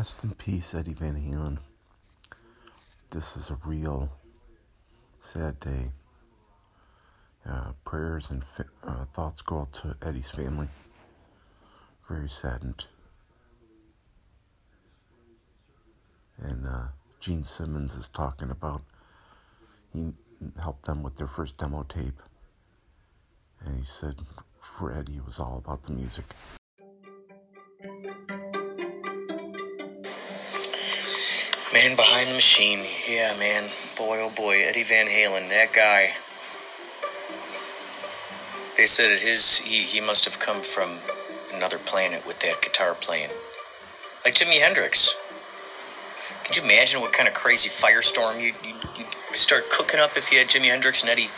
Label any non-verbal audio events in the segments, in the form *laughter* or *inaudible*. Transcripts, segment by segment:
Rest in peace, Eddie Van Halen. This is a real sad day. Uh, prayers and uh, thoughts go out to Eddie's family. Very saddened. And uh, Gene Simmons is talking about he helped them with their first demo tape. And he said for Eddie, it was all about the music. Man behind the machine. Yeah, man. Boy, oh boy. Eddie Van Halen, that guy. They said that his he, he must have come from another planet with that guitar playing. Like Jimi Hendrix. Could you imagine what kind of crazy firestorm you'd, you'd, you'd start cooking up if you had Jimi Hendrix and Eddie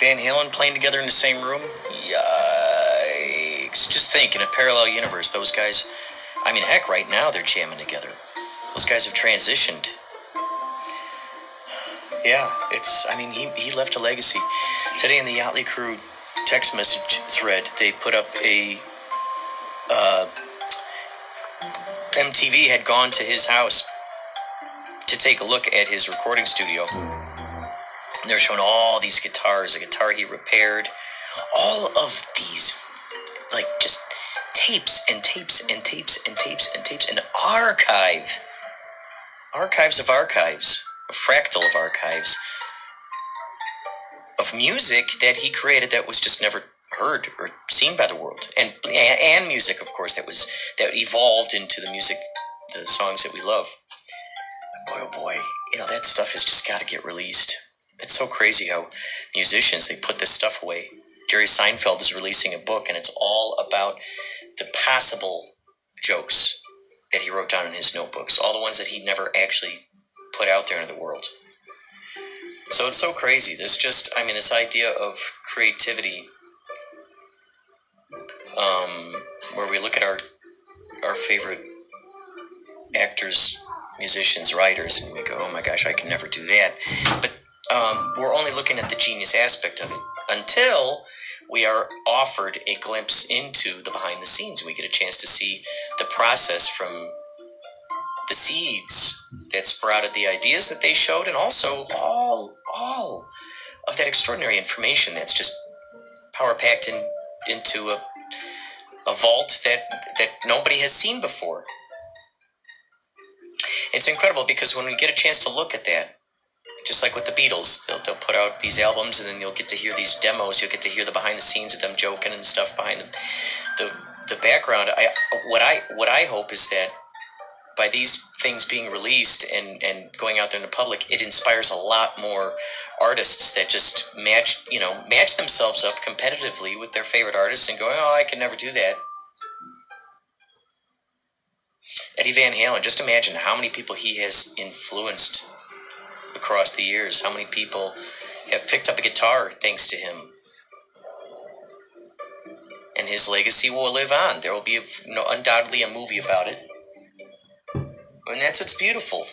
Van Halen playing together in the same room? Yikes. Just think, in a parallel universe, those guys, I mean, heck, right now they're jamming together. Those guys have transitioned. Yeah, it's, I mean, he, he left a legacy. Today in the Yachtly Crew text message thread, they put up a, uh, MTV had gone to his house to take a look at his recording studio. And they're showing all these guitars, a guitar he repaired, all of these, like, just tapes and tapes and tapes and tapes and tapes, an archive archives of archives, a fractal of archives of music that he created that was just never heard or seen by the world, and and music, of course, that was that evolved into the music, the songs that we love. Boy, oh boy, you know that stuff has just got to get released. It's so crazy how musicians they put this stuff away. Jerry Seinfeld is releasing a book, and it's all about the possible jokes that he wrote down in his notebooks, all the ones that he'd never actually put out there into the world. So it's so crazy. This just, I mean, this idea of creativity, um, where we look at our our favorite actors, musicians, writers, and we go, "Oh my gosh, I can never do that." But um, we're only looking at the genius aspect of it until we are offered a glimpse into the behind the scenes. We get a chance to see the process from the seeds that sprouted the ideas that they showed, and also all all of that extraordinary information that's just power packed in into a a vault that that nobody has seen before. It's incredible because when we get a chance to look at that, just like with the Beatles, they'll, they'll put out these albums and then you'll get to hear these demos. You'll get to hear the behind the scenes of them joking and stuff behind them. The the background. I what I what I hope is that by these things being released and and going out there in the public, it inspires a lot more artists that just match you know match themselves up competitively with their favorite artists and go, oh, I can never do that. Eddie Van Halen. Just imagine how many people he has influenced across the years. How many people have picked up a guitar thanks to him? And his legacy will live on. There will be, you know, undoubtedly, a movie about it. And that's what's beautiful.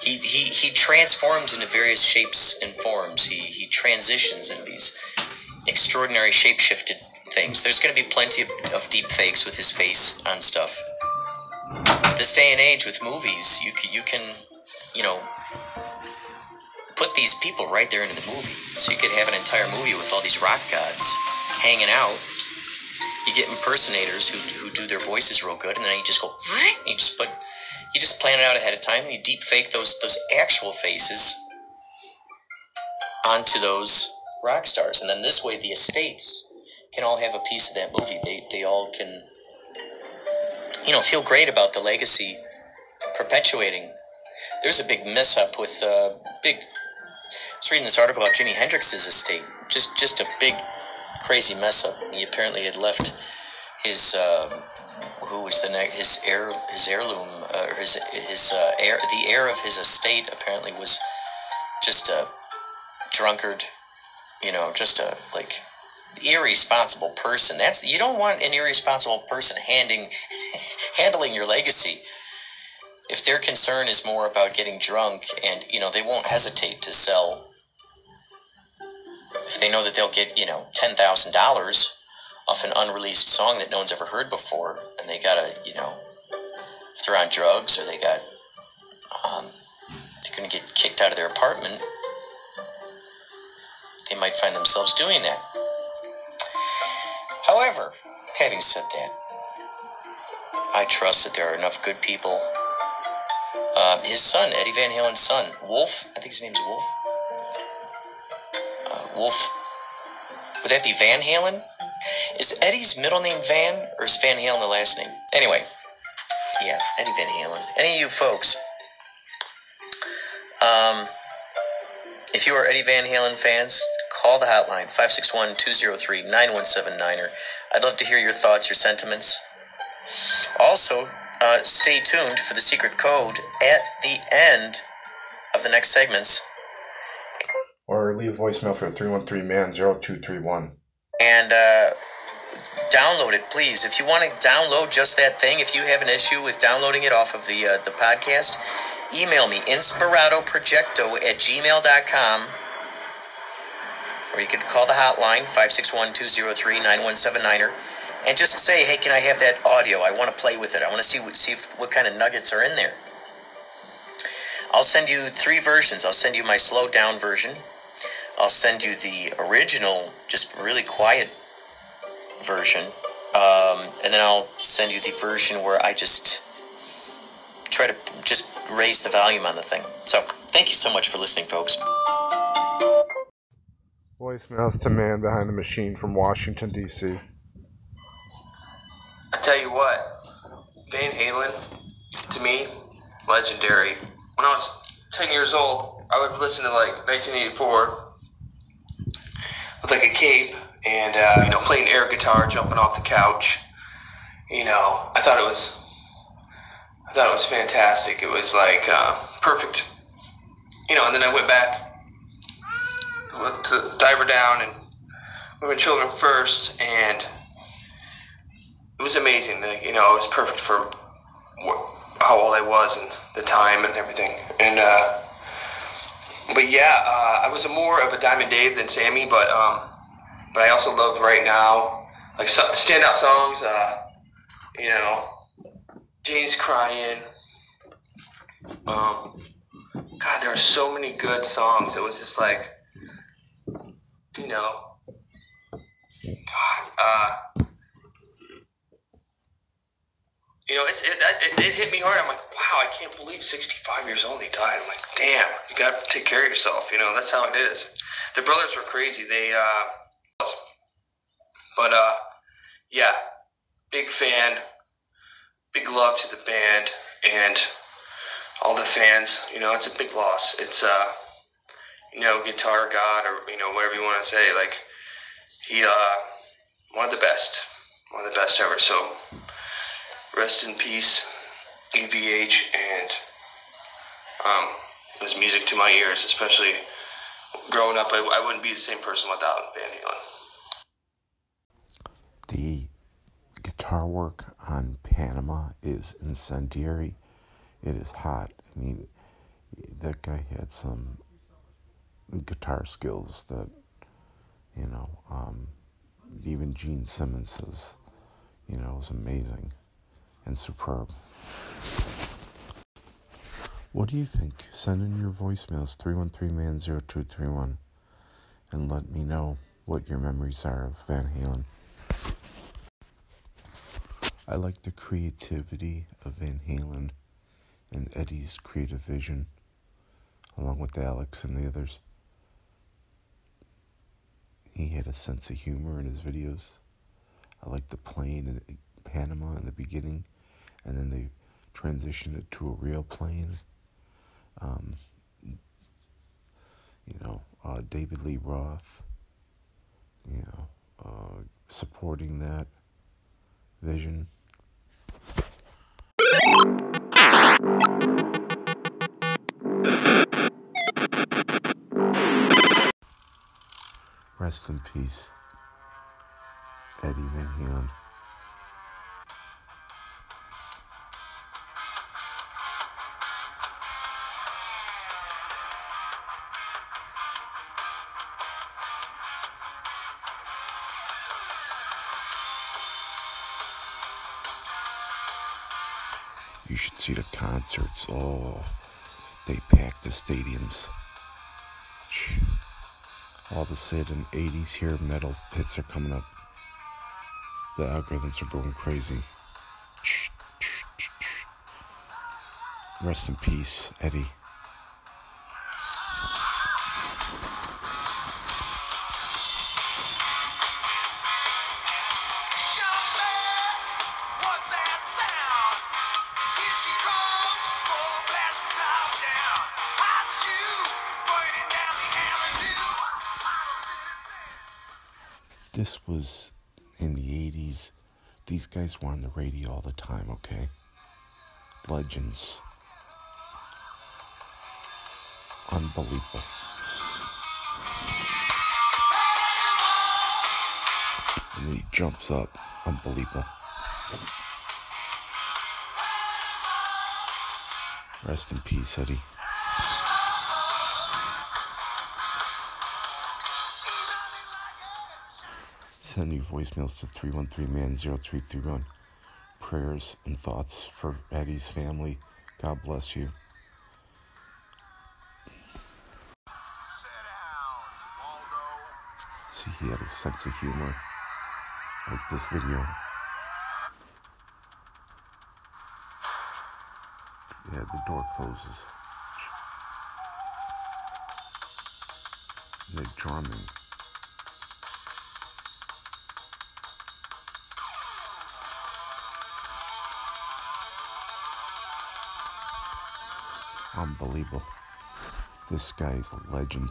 He, he, he transforms into various shapes and forms. He, he transitions into these extraordinary shape-shifted things. There's going to be plenty of, of deep fakes with his face on stuff. This day and age with movies, you can, you can, you know, put these people right there into the movie. So you could have an entire movie with all these rock gods hanging out. You get impersonators who, who do their voices real good, and then you just go, you just put, you just plan it out ahead of time, and you deep fake those those actual faces onto those rock stars, and then this way the estates can all have a piece of that movie. They they all can, you know, feel great about the legacy perpetuating. There's a big mess up with uh, big I was reading this article about Jimi Hendrix's estate. Just just a big, crazy mess up. He apparently had left his uh, who was the next his heir his heirloom uh, his his uh, heir the heir of his estate apparently was just a drunkard. You know, just a like irresponsible person. That's you don't want an irresponsible person handing *laughs* handling your legacy if their concern is more about getting drunk and you know they won't hesitate to sell if they know that they'll get you know ten thousand dollars off an unreleased song that no one's ever heard before and they gotta you know if they're on drugs or they got um, they're to get kicked out of their apartment, they might find themselves doing that. However, having said that, I trust that there are enough good people. Um, his son, Eddie Van Halen's son, Wolf, I think his name's Wolf. Uh, Wolf, would that be Van Halen? Is Eddie's middle name Van, or is Van Halen the last name? Anyway, yeah, Eddie Van Halen. Any of you folks, um, if you are Eddie Van Halen fans, call the hotline 561 203 9179. I'd love to hear your thoughts, your sentiments. Also, uh, stay tuned for the secret code at the end of the next segments. Or leave a voicemail for 313 man 0231. And uh, download it, please. If you want to download just that thing, if you have an issue with downloading it off of the uh, the podcast, email me inspiratoprojecto at gmail.com or you could call the hotline 561-203-9179 and just say hey can i have that audio? I want to play with it. I want to see what see if, what kind of nuggets are in there. I'll send you three versions. I'll send you my slowed down version. I'll send you the original just really quiet version. Um, and then i'll send you the version where i just try to just raise the volume on the thing. So thank you so much for listening folks. Voicemails to man behind the machine from Washington, D.C. Tell you what, Van Halen, to me, legendary. When I was 10 years old, I would listen to like 1984 with like a cape and, uh, you know, playing air guitar, jumping off the couch. You know, I thought it was, I thought it was fantastic. It was like uh, perfect. You know, and then I went back to Diver Down and Women Children First, and it was amazing. You know, it was perfect for how old I was and the time and everything. And uh, but yeah, uh, I was more of a Diamond Dave than Sammy, but um, but I also love right now like standout songs. Uh, you know, Jamie's crying. Um, God, there are so many good songs. It was just like you know, God, uh, you know, it, it, it hit me hard. I'm like, wow, I can't believe 65 years old he died. I'm like, damn, you got to take care of yourself. You know, that's how it is. The brothers were crazy. They, uh, but uh, yeah, big fan, big love to the band and all the fans. You know, it's a big loss. It's uh you know, guitar god or you know whatever you want to say. Like he, uh, one of the best, one of the best ever. So rest in peace, EVH, and um, his music to my ears, especially growing up. I, I wouldn't be the same person without Van Halen. The guitar work on Panama is incendiary. It is hot. I mean, that guy had some guitar skills that, you know, um, even Gene Simmons says, you know, was amazing and superb. What do you think? Send in your voicemails 313-man-0231 and let me know what your memories are of Van Halen. I like the creativity of Van Halen and Eddie's creative vision, along with Alex and the others. He had a sense of humor in his videos. I like the plane in Panama in the beginning, and then they transitioned it to a real plane. Um, you know, uh, David Lee Roth, you know, uh, supporting that vision. Rest in peace, Eddie Van Halen. See the concerts. Oh, they pack the stadiums. All of a sudden, 80s here metal hits are coming up. The algorithms are going crazy. Rest in peace, Eddie. Were on the radio all the time, okay? Legends. Unbelievable. And he jumps up. Unbelievable. Rest in peace, Eddie. Send your voicemails to 313-man-0331. Prayers and thoughts for Eddie's family. God bless you. See, he had a sense of humor. Like this video. Yeah, the door closes. They're drumming. Unbelievable. This guy is a legend.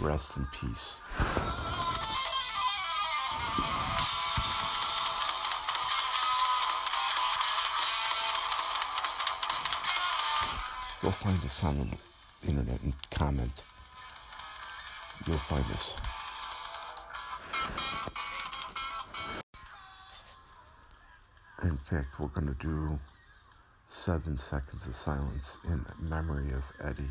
Rest in peace. Go find us on the internet and comment. You'll find us. In fact, we're going to do seven seconds of silence in memory of Eddie.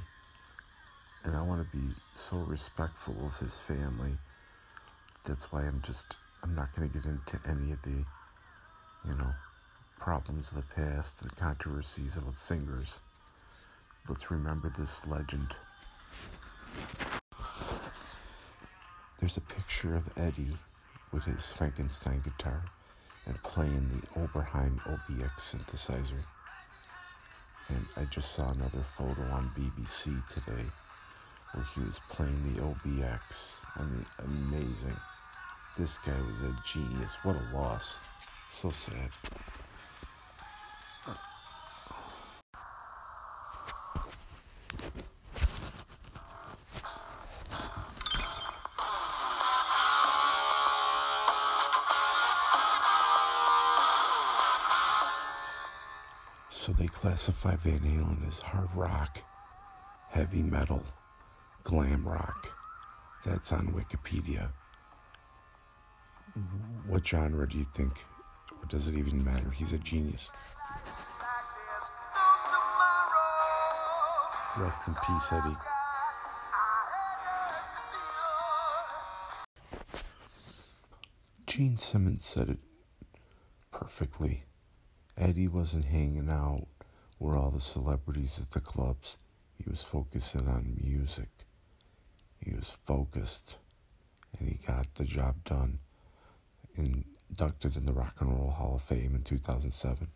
And I want to be so respectful of his family. That's why I'm just, I'm not going to get into any of the, you know, problems of the past, the controversies about singers. Let's remember this legend. There's a picture of Eddie with his Frankenstein guitar and playing the Oberheim OBX synthesizer. And I just saw another photo on BBC today where he was playing the OBX. I mean, amazing. This guy was a genius. What a loss. So sad. Classify Van Halen as hard rock, heavy metal, glam rock. That's on Wikipedia. What genre do you think? Or does it even matter? He's a genius. Rest in peace, Eddie. Gene Simmons said it perfectly. Eddie wasn't hanging out where all the celebrities at the clubs. He was focusing on music. He was focused and he got the job done. Inducted in the Rock and Roll Hall of Fame in 2007.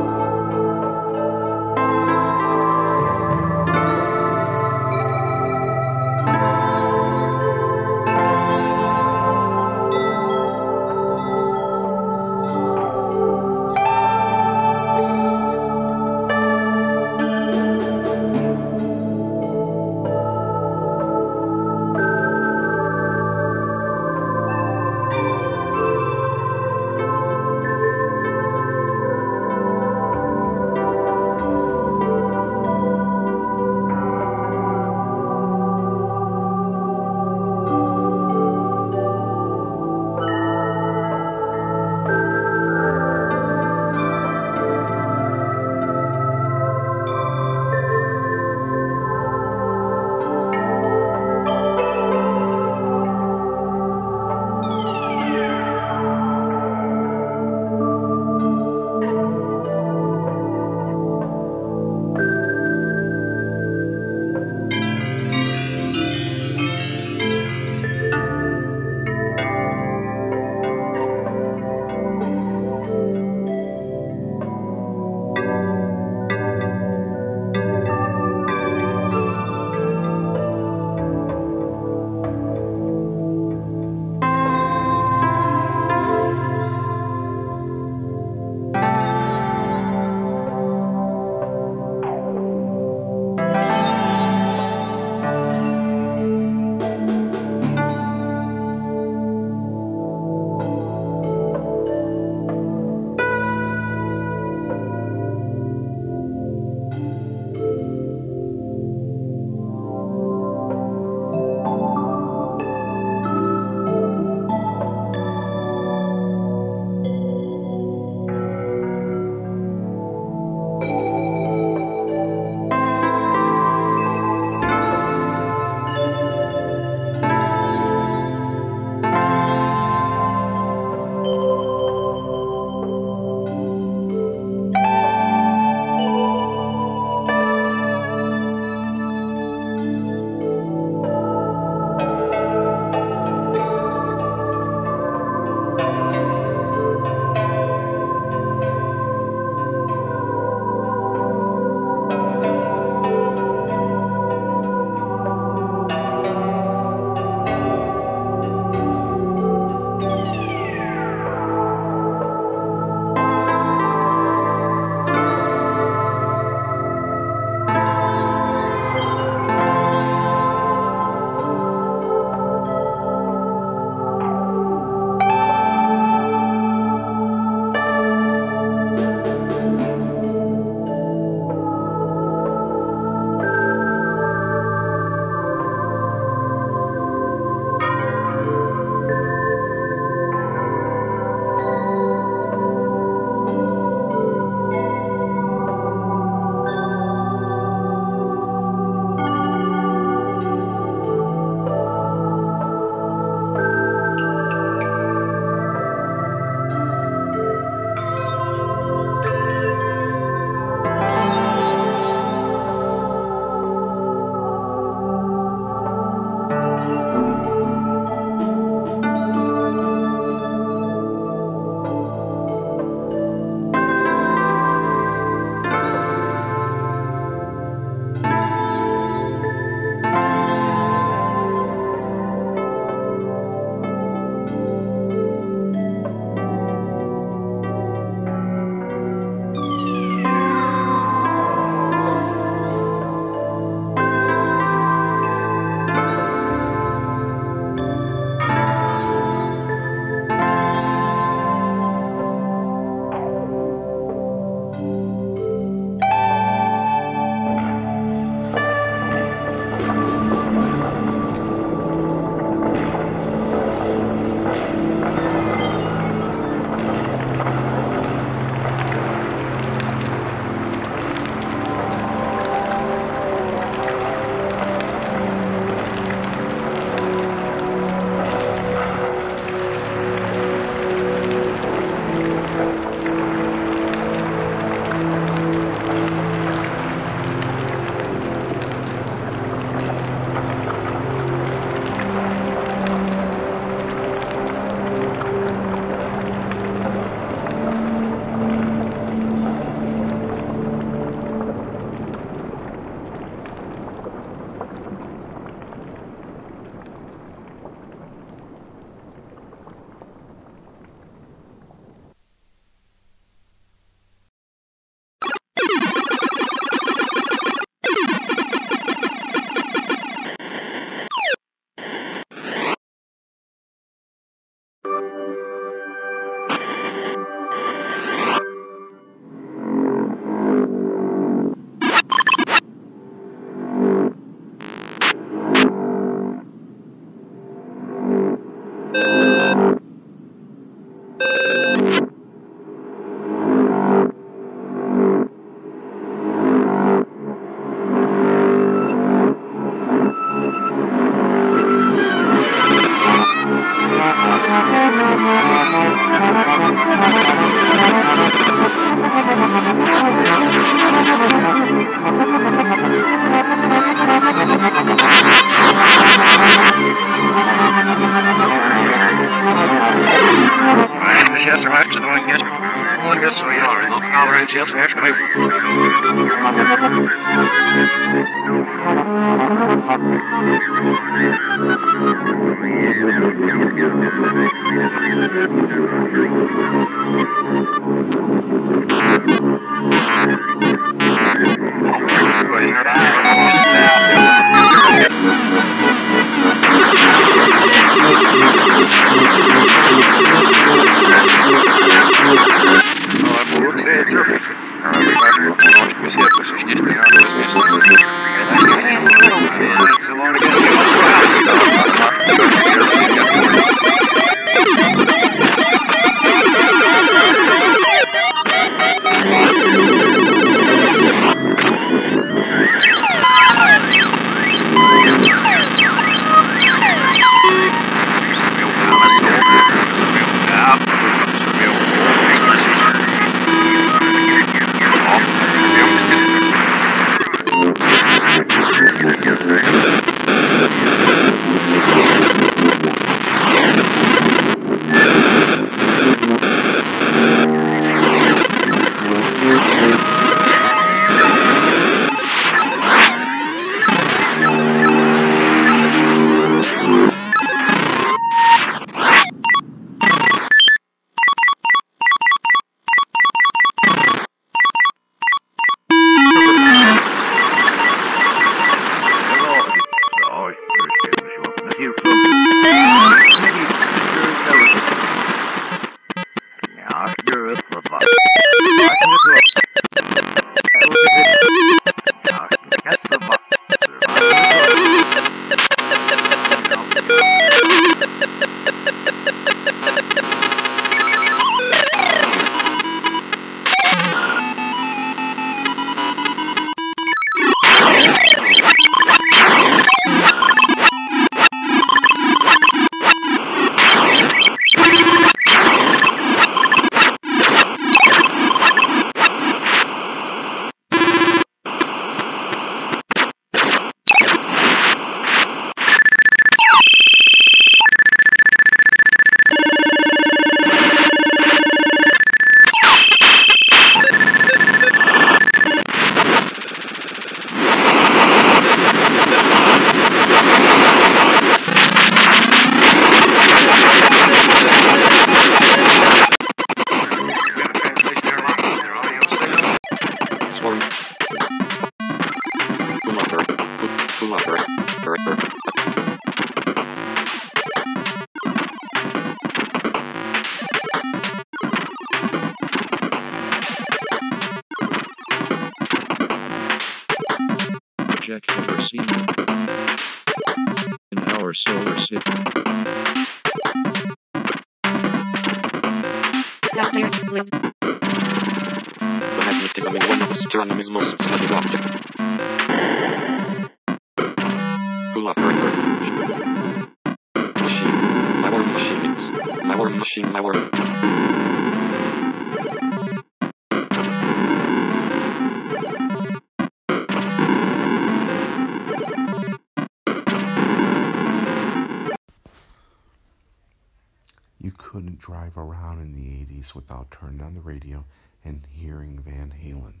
80s without turning on the radio and hearing Van Halen,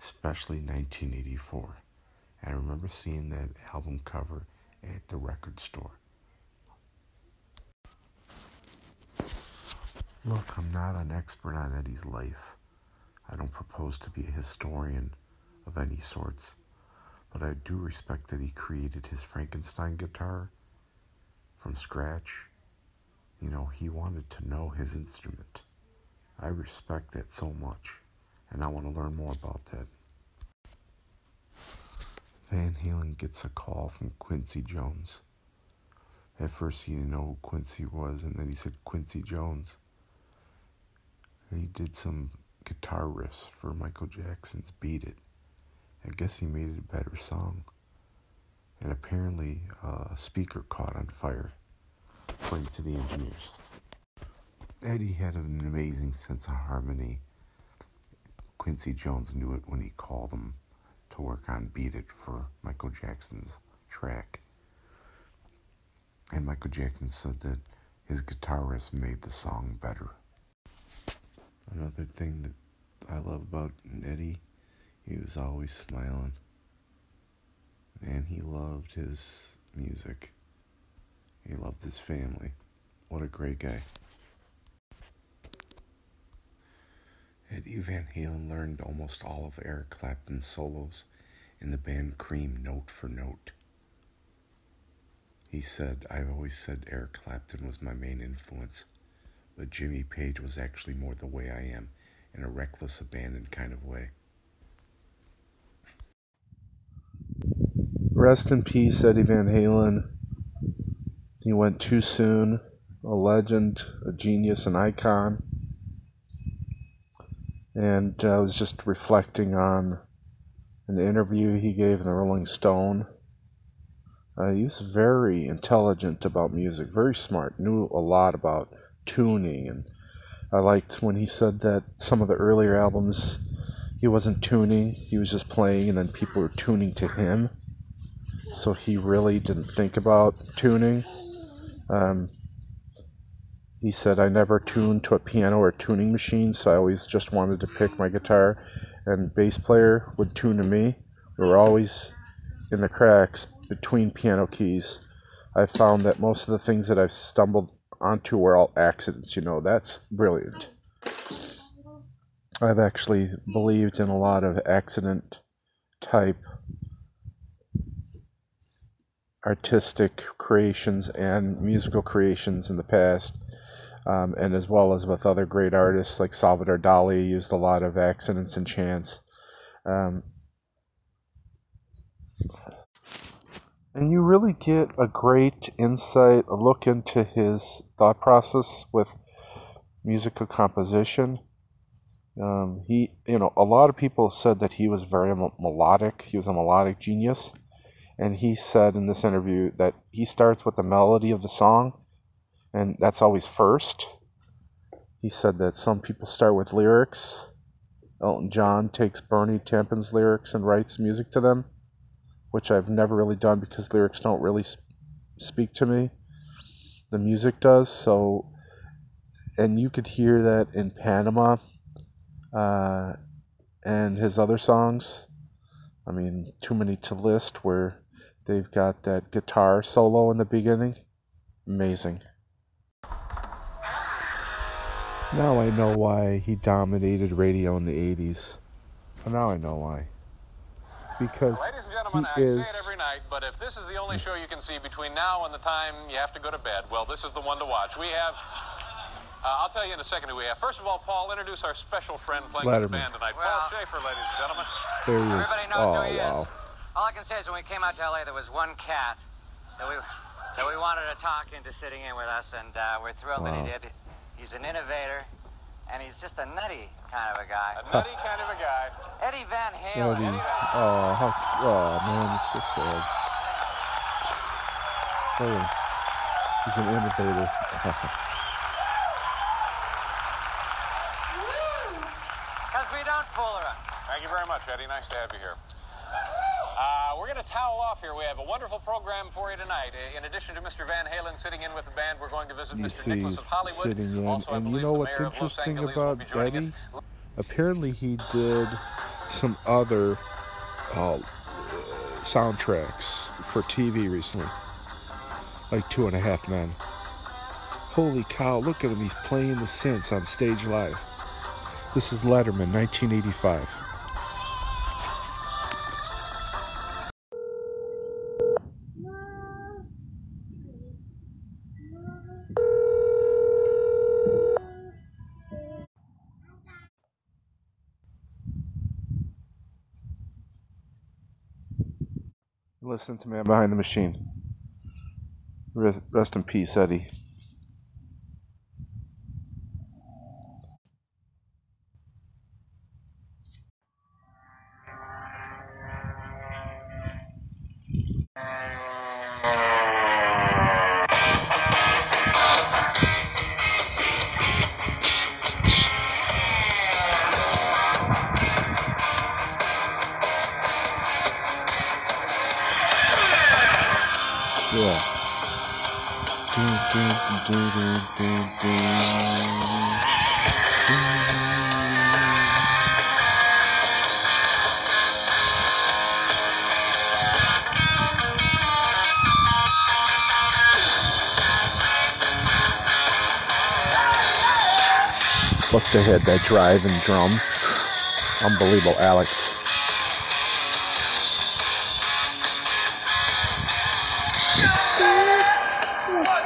especially 1984. I remember seeing that album cover at the record store. Look, I'm not an expert on Eddie's life. I don't propose to be a historian of any sorts, but I do respect that he created his Frankenstein guitar from scratch you know, he wanted to know his instrument. I respect that so much, and I want to learn more about that. Van Halen gets a call from Quincy Jones. At first, he didn't know who Quincy was, and then he said Quincy Jones. He did some guitar riffs for Michael Jackson's Beat It. I guess he made it a better song. And apparently, uh, a speaker caught on fire according to the engineers. Eddie had an amazing sense of harmony. Quincy Jones knew it when he called him to work on Beat It for Michael Jackson's track. And Michael Jackson said that his guitarist made the song better Another thing that I love about Eddie, he was always smiling. And he loved his music. He loved his family. What a great guy. Eddie Van Halen learned almost all of Eric Clapton's solos in the band Cream note for note. He said, I've always said Eric Clapton was my main influence, but Jimmy Page was actually more the way I am, in a reckless, abandoned kind of way. Rest in peace, Eddie Van Halen. He went too soon. A legend, a genius, an icon. And I was just reflecting on an interview he gave in the Rolling Stone uh, he was very intelligent about music, very smart, knew a lot about tuning. And I liked when he said that some of the earlier albums he wasn't tuning, he was just playing, and then people were tuning to him. So he really didn't think about tuning. Um, he said, I never tuned to a piano or a tuning machine, so I always just wanted to pick my guitar, and bass player would tune to me. We were always in the cracks between piano keys, I found that most of the things that I've stumbled onto were all accidents. You know, that's brilliant. I've actually believed in a lot of accident type artistic creations and musical creations in the past. Um, and as well as with other great artists like Salvador Dali, used a lot of accidents and chance. Um, and you really get a great insight, a look into his thought process with musical composition. Um, he, you know, a lot of people said that he was very melodic. He was a melodic genius, and he said in this interview that he starts with the melody of the song, and that's always first. He said that some people start with lyrics. Elton John takes Bernie Taupin's lyrics and writes music to them which I've never really done because lyrics don't really speak to me. The music does. So, and you could hear that in Panama uh, and his other songs. I mean, too many to list where they've got that guitar solo in the beginning. Amazing. Now I know why he dominated radio in the 80s. Now I know why because Ladies and gentlemen, he I is. say it every night, but if this is the only show you can see between now and the time you have to go to bed, well, this is the one to watch. We have. Uh, I'll tell you in a second who we have. First of all, Paul, introduce our special friend playing with the band tonight. Well- Paul Schaefer, ladies and gentlemen. There he is. Everybody knows oh who he wow! is. All I can say is when we came out to LA, there was one cat that we that we wanted to talk into sitting in with us, and uh, we're thrilled that he did. He's an innovator, and he's just a nutty kind of a guy. A nutty kind of a guy. Eddie Van Halen. Eddie. Oh, how, oh man, it's so sad. Oh, he's an innovator. *laughs* Because we don't fool around. Thank you very much, Eddie. Nice to have you here. Uh, we're going to towel off here. We have a wonderful program for you tonight. Uh, In addition to Mr. Van Halen sitting in with the band, we're going to visit you Mr. see, Nicholas of Hollywood. sitting in, Also, and you know what's mayor of Los interesting about be joining Eddie? us. Apparently, he did some other uh, soundtracks for TV recently, like Two and a Half Men. Holy cow! Look at him. He's playing the synths on stage live. This is Letterman, 1985. Listen to Man Behind the Machine. Rest, in peace, Eddie. Drive and drum. Unbelievable, Alex. What's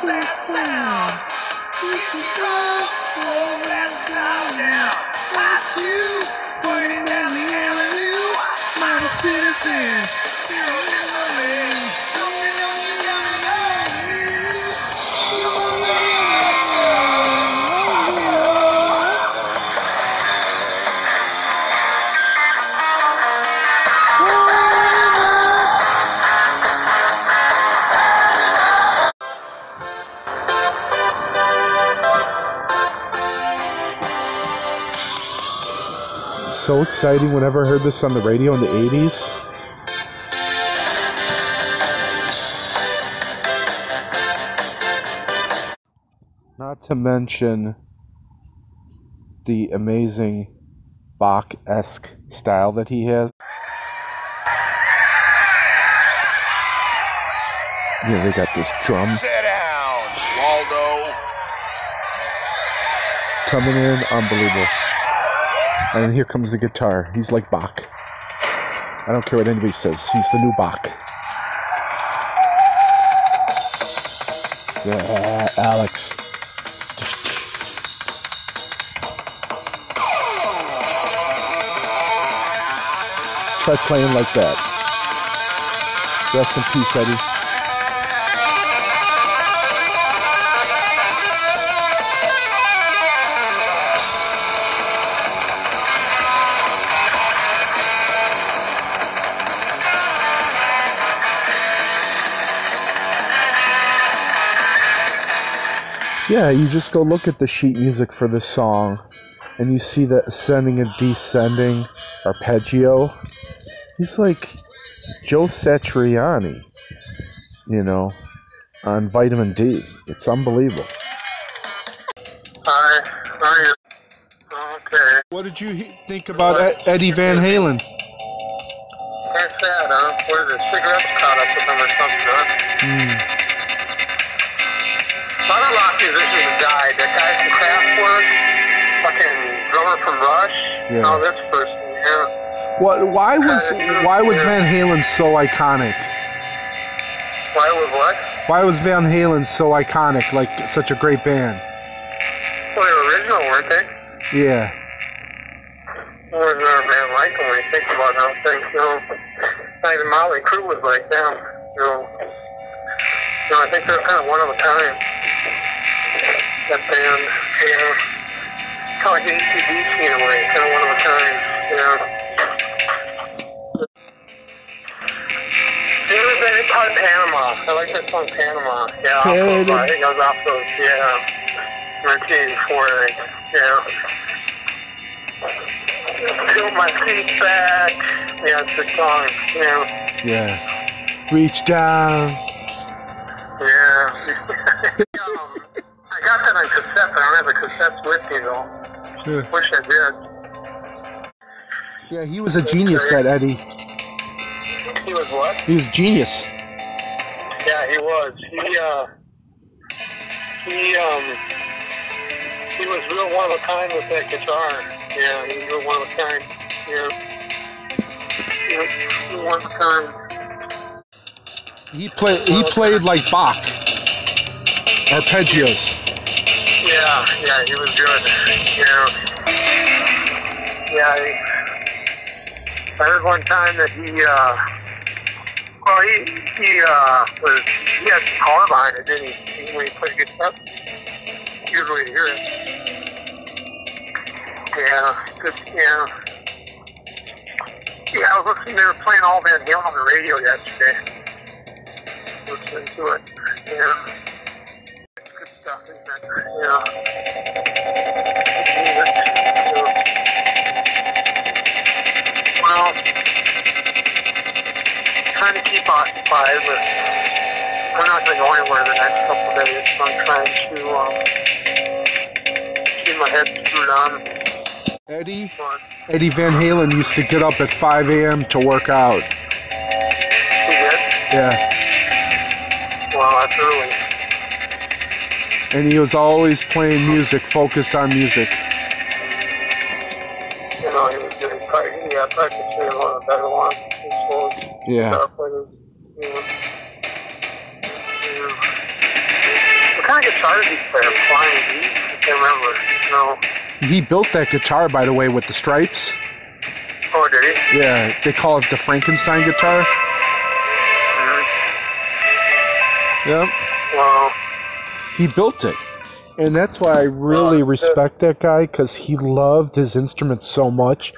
exciting whenever I heard this on the radio in the 80s. Not to mention the amazing Bach esque style that he has. Yeah, they got this drum Sit down, Waldo. coming in, unbelievable. And here comes the guitar. He's like Bach. I don't care what anybody says. He's the new Bach. Yeah, Alex. Try playing like that. Rest in peace, Eddie. Yeah, you just go look at the sheet music for this song, and you see the ascending and descending arpeggio. He's like Joe Satriani, you know, on vitamin D. It's unbelievable. Hi. Hi. Okay. What did you think about Eddie Van Halen? Yeah. Oh, this person, yeah. What? Why uh, was Why was Van Halen so iconic? Why was what? Why was Van Halen so iconic? Like such a great band? Well, they were original, weren't they? Yeah. There was never a band like them when you think about those things, you know. Not even Motley Crue was like them, you know. You know, I think they're kind of one of a kind. That band, you know. Kind of like ACDC in a way, kind of one of a kind, you know. It's called Panama. I like that song Panama. Yeah, off of, uh, I think it was off of, yeah, 1984, I think. Yeah. Tilt my feet back. Yeah, it's a song. Yeah. Yeah. Reach down. Yeah. um, *laughs* *laughs* I got that on cassette, but I don't have the cassettes with me though. Yeah. Wish I did. Yeah, he was a genius, that Eddie. He was what? He was a genius. Yeah, he was. He uh he um he was real one of a kind with that guitar. Yeah, he was real one of a kind. Yeah. Yeah, real one of a kind. He played. He played like Bach. Arpeggios. Yeah, yeah, he was good. Yeah. Yeah, he, I heard one time that he, uh, well, he, he, uh, was, he had some power behind it, didn't he? When he played. Good way to hear it. Yeah, good, yeah. Yeah, I was listening, they were playing all Van Halen on the radio yesterday. Listening to it. Yeah. Isn't it? Well, trying to keep occupied, but we're not going to go anywhere the next couple of days. So I'm trying to um, keep my head screwed on. Eddie. Eddie Van Halen used to get up at 5 a.m. to work out. he did. Yeah. Well, that's early and he was always playing music, focused on music. You know, he was getting practice, yeah, one of the better ones yeah. players. You know. What kind of guitar did he play? Flying V? I can't remember. No. He built that guitar, by the way, with the stripes. Oh, did he? Yeah, they call it the Frankenstein guitar. Mm-hmm. Yep. Wow. He built it. And that's why I really uh, respect that guy because he loved his instrument so much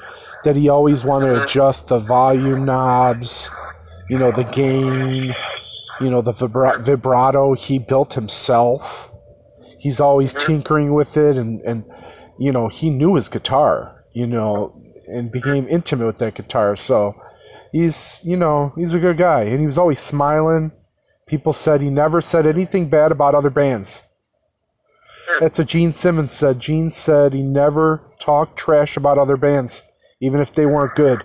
that he always wanted to uh-huh. adjust the volume knobs, you know, the gain, you know, the vibra- vibrato. He built himself. He's always uh-huh. tinkering with it and, and, you know, he knew his guitar, you know, and became intimate with that guitar. So he's, you know, he's a good guy. And he was always smiling. People said he never said anything bad about other bands. That's what Gene Simmons said. Gene said he never talked trash about other bands, even if they weren't good.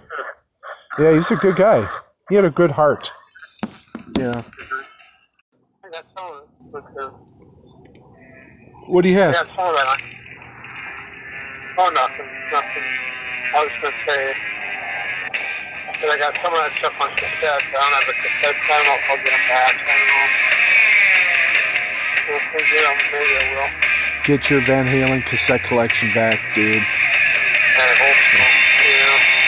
Yeah, he's a good guy. He had a good heart. Yeah. I got some with the, What do you have? got some that. Oh, nothing. Nothing. I was going to say, that I got some of that stuff on cassette. I don't have a cassette. I don't know if I'll get them back. I don't know. If we get them, maybe I will. Get your Van Halen cassette collection back, dude. I hope so. Yeah.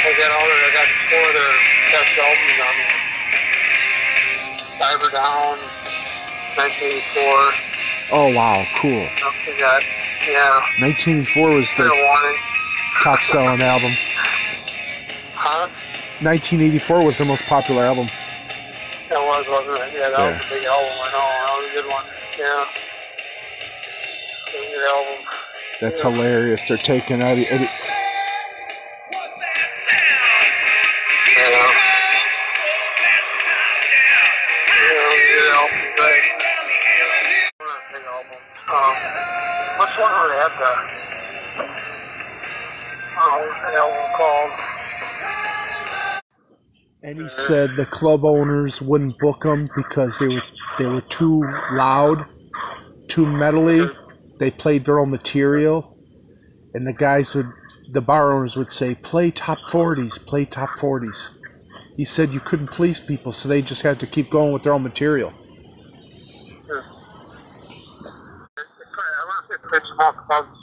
I got all their, I got four of their best albums on Diver Down, 1984. Oh wow, cool. Yeah, 1984 was the top selling album. Huh? 1984 was their most popular album. That was, wasn't it? Yeah, that was a big album. I know. That was a good one. Yeah. It good album. That's hilarious. They're taking out. Eddie. Eddie Yeah. Yeah, it was a good album. Right. Big album. Um, what's one where they had the, oh, what's the album called? And he said the club owners wouldn't book them because they were they were too loud, too metally. They played their own material, and the guys would, the bar owners would say, "Play top 40s, play top 40s." He said you couldn't please people, so they just had to keep going with their own material. I want to say Prince Small Clubs